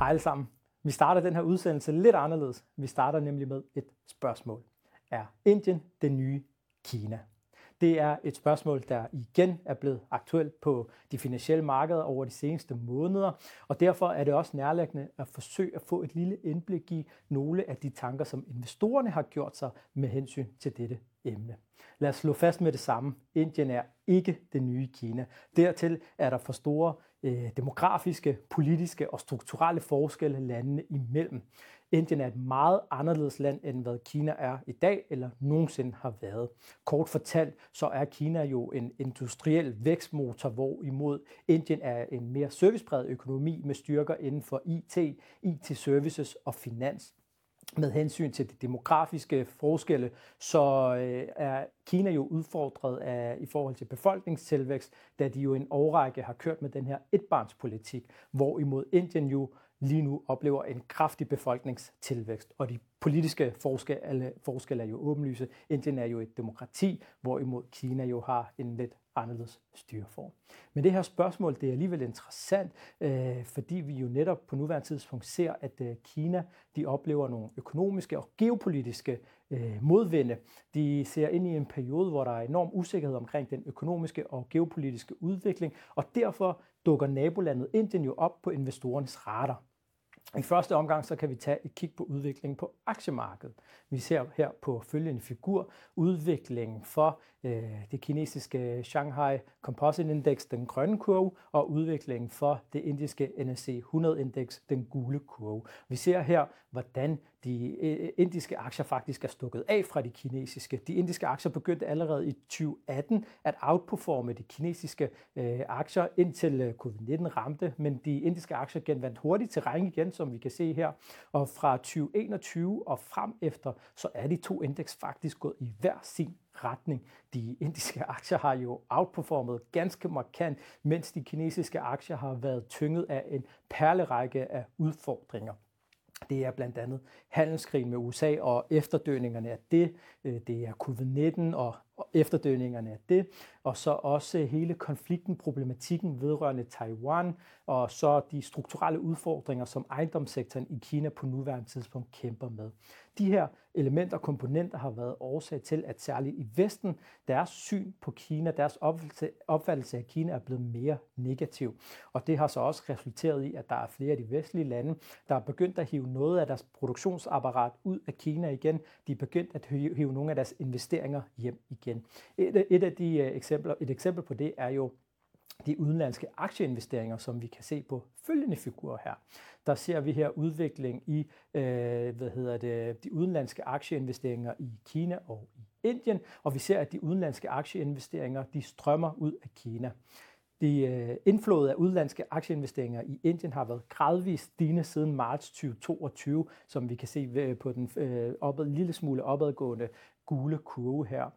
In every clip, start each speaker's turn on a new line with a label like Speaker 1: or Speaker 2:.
Speaker 1: Hej alle sammen. Vi starter den her udsendelse lidt anderledes. Vi starter nemlig med et spørgsmål. Er Indien det nye Kina? Det er et spørgsmål, der igen er blevet aktuelt på de finansielle markeder over de seneste måneder, og derfor er det også nærliggende at forsøge at få et lille indblik i nogle af de tanker, som investorerne har gjort sig med hensyn til dette emne. Lad os slå fast med det samme. Indien er ikke det nye Kina. Dertil er der for store øh, demografiske, politiske og strukturelle forskelle landene imellem. Indien er et meget anderledes land, end hvad Kina er i dag eller nogensinde har været. Kort fortalt, så er Kina jo en industriel vækstmotor, hvorimod Indien er en mere servicepræget økonomi med styrker inden for IT, IT-services og finans med hensyn til de demografiske forskelle, så øh, er Kina jo udfordret af, i forhold til befolkningstilvækst, da de jo en årrække har kørt med den her etbarnspolitik, hvorimod Indien jo lige nu oplever en kraftig befolkningstilvækst, og de politiske forskelle, forskelle er jo åbenlyse. Indien er jo et demokrati, hvorimod Kina jo har en lidt anderledes styreform. Men det her spørgsmål det er alligevel interessant, øh, fordi vi jo netop på nuværende tidspunkt ser, at øh, Kina de oplever nogle økonomiske og geopolitiske øh, modvinde. De ser ind i en periode, hvor der er enorm usikkerhed omkring den økonomiske og geopolitiske udvikling, og derfor dukker nabolandet Indien jo op på investorernes radar. I første omgang så kan vi tage et kig på udviklingen på aktiemarkedet. Vi ser her på følgende figur udviklingen for øh, det kinesiske Shanghai Composite Index, den grønne kurve, og udviklingen for det indiske NSE 100 Index, den gule kurve. Vi ser her, hvordan de øh, indiske aktier faktisk er stukket af fra de kinesiske. De indiske aktier begyndte allerede i 2018 at outperforme de kinesiske øh, aktier, indtil øh, covid-19 ramte, men de indiske aktier genvandt hurtigt terræn igen, som vi kan se her. Og fra 2021 og frem efter, så er de to indeks faktisk gået i hver sin retning. De indiske aktier har jo outperformet ganske markant, mens de kinesiske aktier har været tynget af en perlerække af udfordringer. Det er blandt andet handelskrigen med USA og efterdøningerne af det. Øh, det er covid-19 og efterdøningerne af det. Og så også øh, hele konflikten, problematikken vedrørende Taiwan, og så de strukturelle udfordringer, som ejendomssektoren i Kina på nuværende tidspunkt kæmper med. De her elementer og komponenter har været årsag til, at særligt i Vesten, deres syn på Kina, deres opfattelse af Kina er blevet mere negativ. Og det har så også resulteret i, at der er flere af de vestlige lande, der er begyndt at hive noget af deres produktionsapparat ud af Kina igen. De er begyndt at hive nogle af deres investeringer hjem igen. Et, et af de øh, eksempler, et eksempel på det er jo de udenlandske aktieinvesteringer, som vi kan se på følgende figurer her. Der ser vi her udvikling i øh, hvad hedder det, de udenlandske aktieinvesteringer i Kina og i Indien, og vi ser, at de udenlandske aktieinvesteringer de strømmer ud af Kina. De øh, indflået af udenlandske aktieinvesteringer i Indien har været gradvist stigende siden marts 2022, som vi kan se øh, på den øh, opad, lille smule opadgående gule kurve her.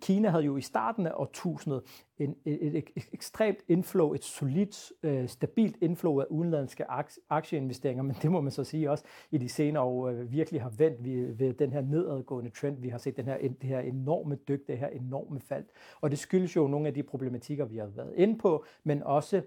Speaker 1: Kina havde jo i starten af årtusindet en, et, et, et ekstremt inflow, et solidt, øh, stabilt inflow af udenlandske aktieinvesteringer, men det må man så sige også i de senere år øh, virkelig har vendt ved, ved den her nedadgående trend. Vi har set den her, det her enorme dyk, det her enorme fald. Og det skyldes jo nogle af de problematikker, vi har været inde på, men også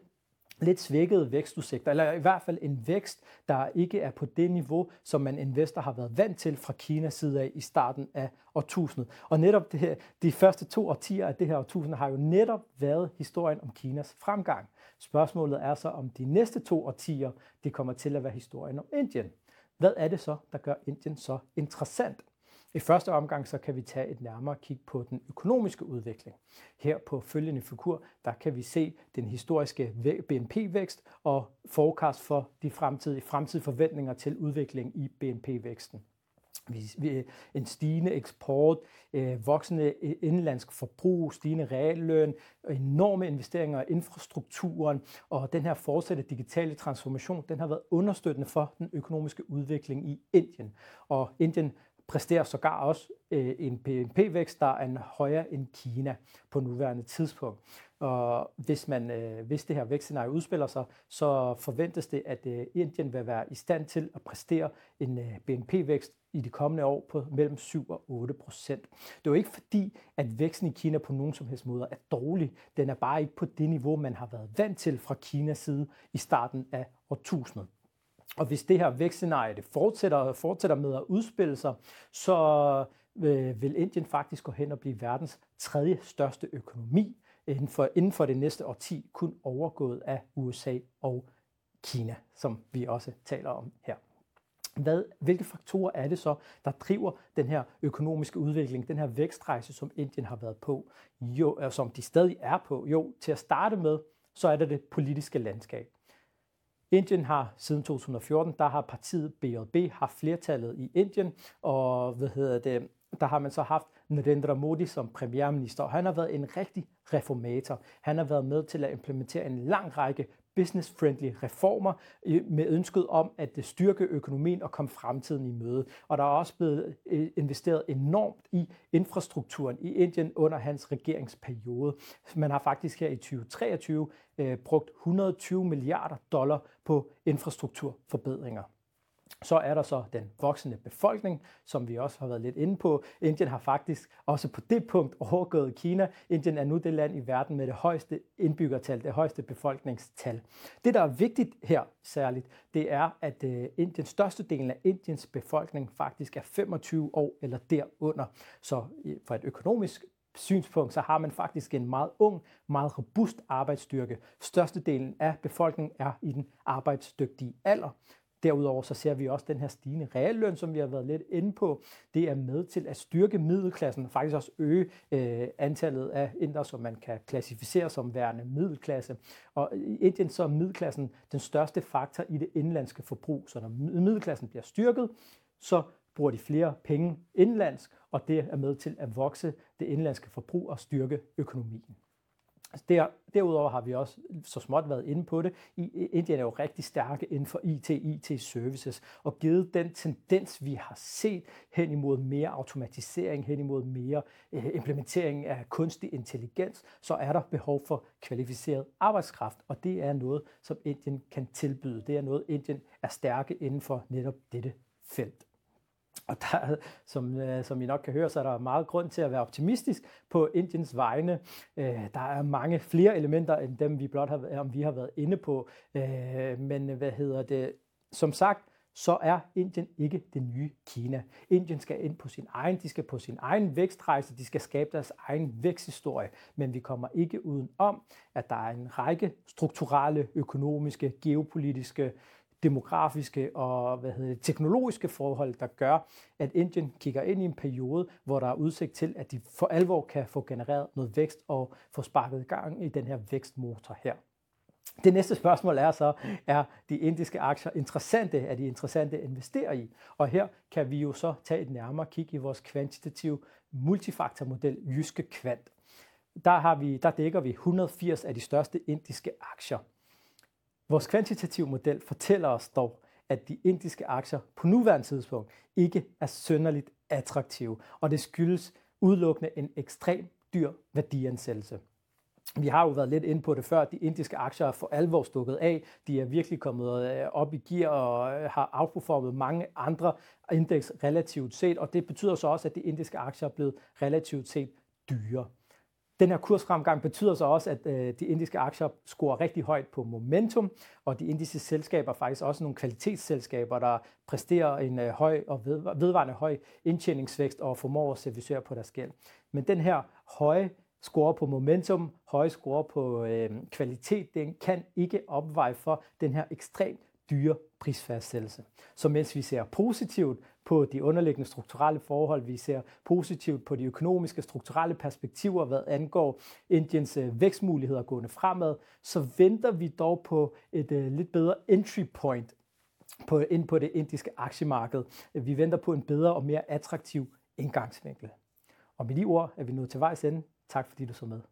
Speaker 1: lidt svækkede vækstudsigter, eller i hvert fald en vækst, der ikke er på det niveau, som man investor har været vant til fra Kinas side af i starten af årtusindet. Og netop det her, de første to årtier af det her årtusinde har jo netop været historien om Kinas fremgang. Spørgsmålet er så, om de næste to årtier, det kommer til at være historien om Indien. Hvad er det så, der gør Indien så interessant? I første omgang så kan vi tage et nærmere kig på den økonomiske udvikling. Her på følgende figur, der kan vi se den historiske BNP-vækst og forecast for de fremtidige, fremtidige forventninger til udvikling i BNP-væksten en stigende eksport, øh, voksende øh, indlandsk forbrug, stigende realløn, enorme investeringer i infrastrukturen, og den her fortsatte digitale transformation, den har været understøttende for den økonomiske udvikling i Indien. Og Indien præsterer sågar også øh, en BNP-vækst, der er højere end Kina på nuværende tidspunkt. Og hvis, man, øh, hvis det her vækstscenarie udspiller sig, så forventes det, at øh, Indien vil være i stand til at præstere en øh, BNP-vækst i de kommende år på mellem 7 og 8 procent. Det er jo ikke fordi, at væksten i Kina på nogen som helst måde er dårlig. Den er bare ikke på det niveau, man har været vant til fra Kinas side i starten af årtusindet. Og hvis det her vækstscenarie det fortsætter, fortsætter med at udspille sig, så øh, vil Indien faktisk gå hen og blive verdens tredje største økonomi inden for, inden for det næste årti, kun overgået af USA og Kina, som vi også taler om her. Hvad, hvilke faktorer er det så, der driver den her økonomiske udvikling, den her vækstrejse, som Indien har været på, jo, øh, som de stadig er på? Jo, til at starte med, så er det det politiske landskab. Indien har siden 2014, der har partiet BJP haft flertallet i Indien, og hvad hedder det, der har man så haft Narendra Modi som premierminister, og han har været en rigtig reformator. Han har været med til at implementere en lang række business-friendly reformer øh, med ønsket om at øh, styrke økonomien og komme fremtiden i møde. Og der er også blevet øh, investeret enormt i infrastrukturen i Indien under hans regeringsperiode. Man har faktisk her i 2023 brugt 120 milliarder dollar på infrastrukturforbedringer. Så er der så den voksende befolkning, som vi også har været lidt inde på. Indien har faktisk også på det punkt overgået Kina. Indien er nu det land i verden med det højeste indbyggertal, det højeste befolkningstal. Det, der er vigtigt her særligt, det er, at øh, Indiens største del af Indiens befolkning faktisk er 25 år eller derunder. Så øh, fra et økonomisk synspunkt, så har man faktisk en meget ung, meget robust arbejdsstyrke. Størstedelen af befolkningen er i den arbejdsdygtige alder. Derudover så ser vi også den her stigende realløn, som vi har været lidt inde på. Det er med til at styrke middelklassen, faktisk også øge øh, antallet af indre, som man kan klassificere som værende middelklasse. Og i Indien så er middelklassen den største faktor i det indlandske forbrug. Så når middelklassen bliver styrket, så bruger de flere penge indlandsk, og det er med til at vokse det indlandske forbrug og styrke økonomien. Altså, der, derudover har vi også så småt været inde på det. I, Indien er jo rigtig stærke inden for IT, IT-services, og givet den tendens, vi har set hen imod mere automatisering, hen imod mere øh, implementering af kunstig intelligens, så er der behov for kvalificeret arbejdskraft, og det er noget, som Indien kan tilbyde. Det er noget, Indien er stærke inden for netop dette felt. Og der, som, øh, som I nok kan høre, så er der meget grund til at være optimistisk på Indiens vegne. Øh, der er mange flere elementer end dem, vi blot har, om vi har været inde på. Øh, men hvad hedder det? Som sagt, så er Indien ikke det nye Kina. Indien skal ind på sin egen, de skal på sin egen vækstrejse, de skal skabe deres egen væksthistorie, men vi kommer ikke uden om, at der er en række strukturelle, økonomiske, geopolitiske demografiske og hvad hedder det, teknologiske forhold, der gør, at Indien kigger ind i en periode, hvor der er udsigt til, at de for alvor kan få genereret noget vækst og få sparket gang i den her vækstmotor her. Det næste spørgsmål er så, er de indiske aktier interessante? Er de interessante at investere i? Og her kan vi jo så tage et nærmere kig i vores kvantitative multifaktormodel Jyske Kvant. Der, har vi, der dækker vi 180 af de største indiske aktier. Vores kvantitative model fortæller os dog, at de indiske aktier på nuværende tidspunkt ikke er sønderligt attraktive, og det skyldes udelukkende en ekstrem dyr værdiansættelse. Vi har jo været lidt inde på det før, de indiske aktier er for alvor stukket af. De er virkelig kommet øh, op i gear og øh, har outperformet mange andre indeks relativt set, og det betyder så også, at de indiske aktier er blevet relativt set dyre. Den her kursfremgang betyder så også, at øh, de indiske aktier scorer rigtig højt på momentum, og de indiske selskaber er faktisk også nogle kvalitetsselskaber, der præsterer en øh, høj og vedvarende høj indtjeningsvækst og formår at servicere på deres gæld. Men den her høje score på momentum, høje score på øh, kvalitet, den kan ikke opveje for den her ekstremt dyre prisfastsættelse. Så mens vi ser positivt på de underliggende strukturelle forhold, vi ser positivt på de økonomiske strukturelle perspektiver, hvad angår Indiens øh, vækstmuligheder gående fremad, så venter vi dog på et øh, lidt bedre entry point på, ind på det indiske aktiemarked. Vi venter på en bedre og mere attraktiv indgangsvinkel. Og med de ord er vi nået til vejs ende. Tak fordi du så med.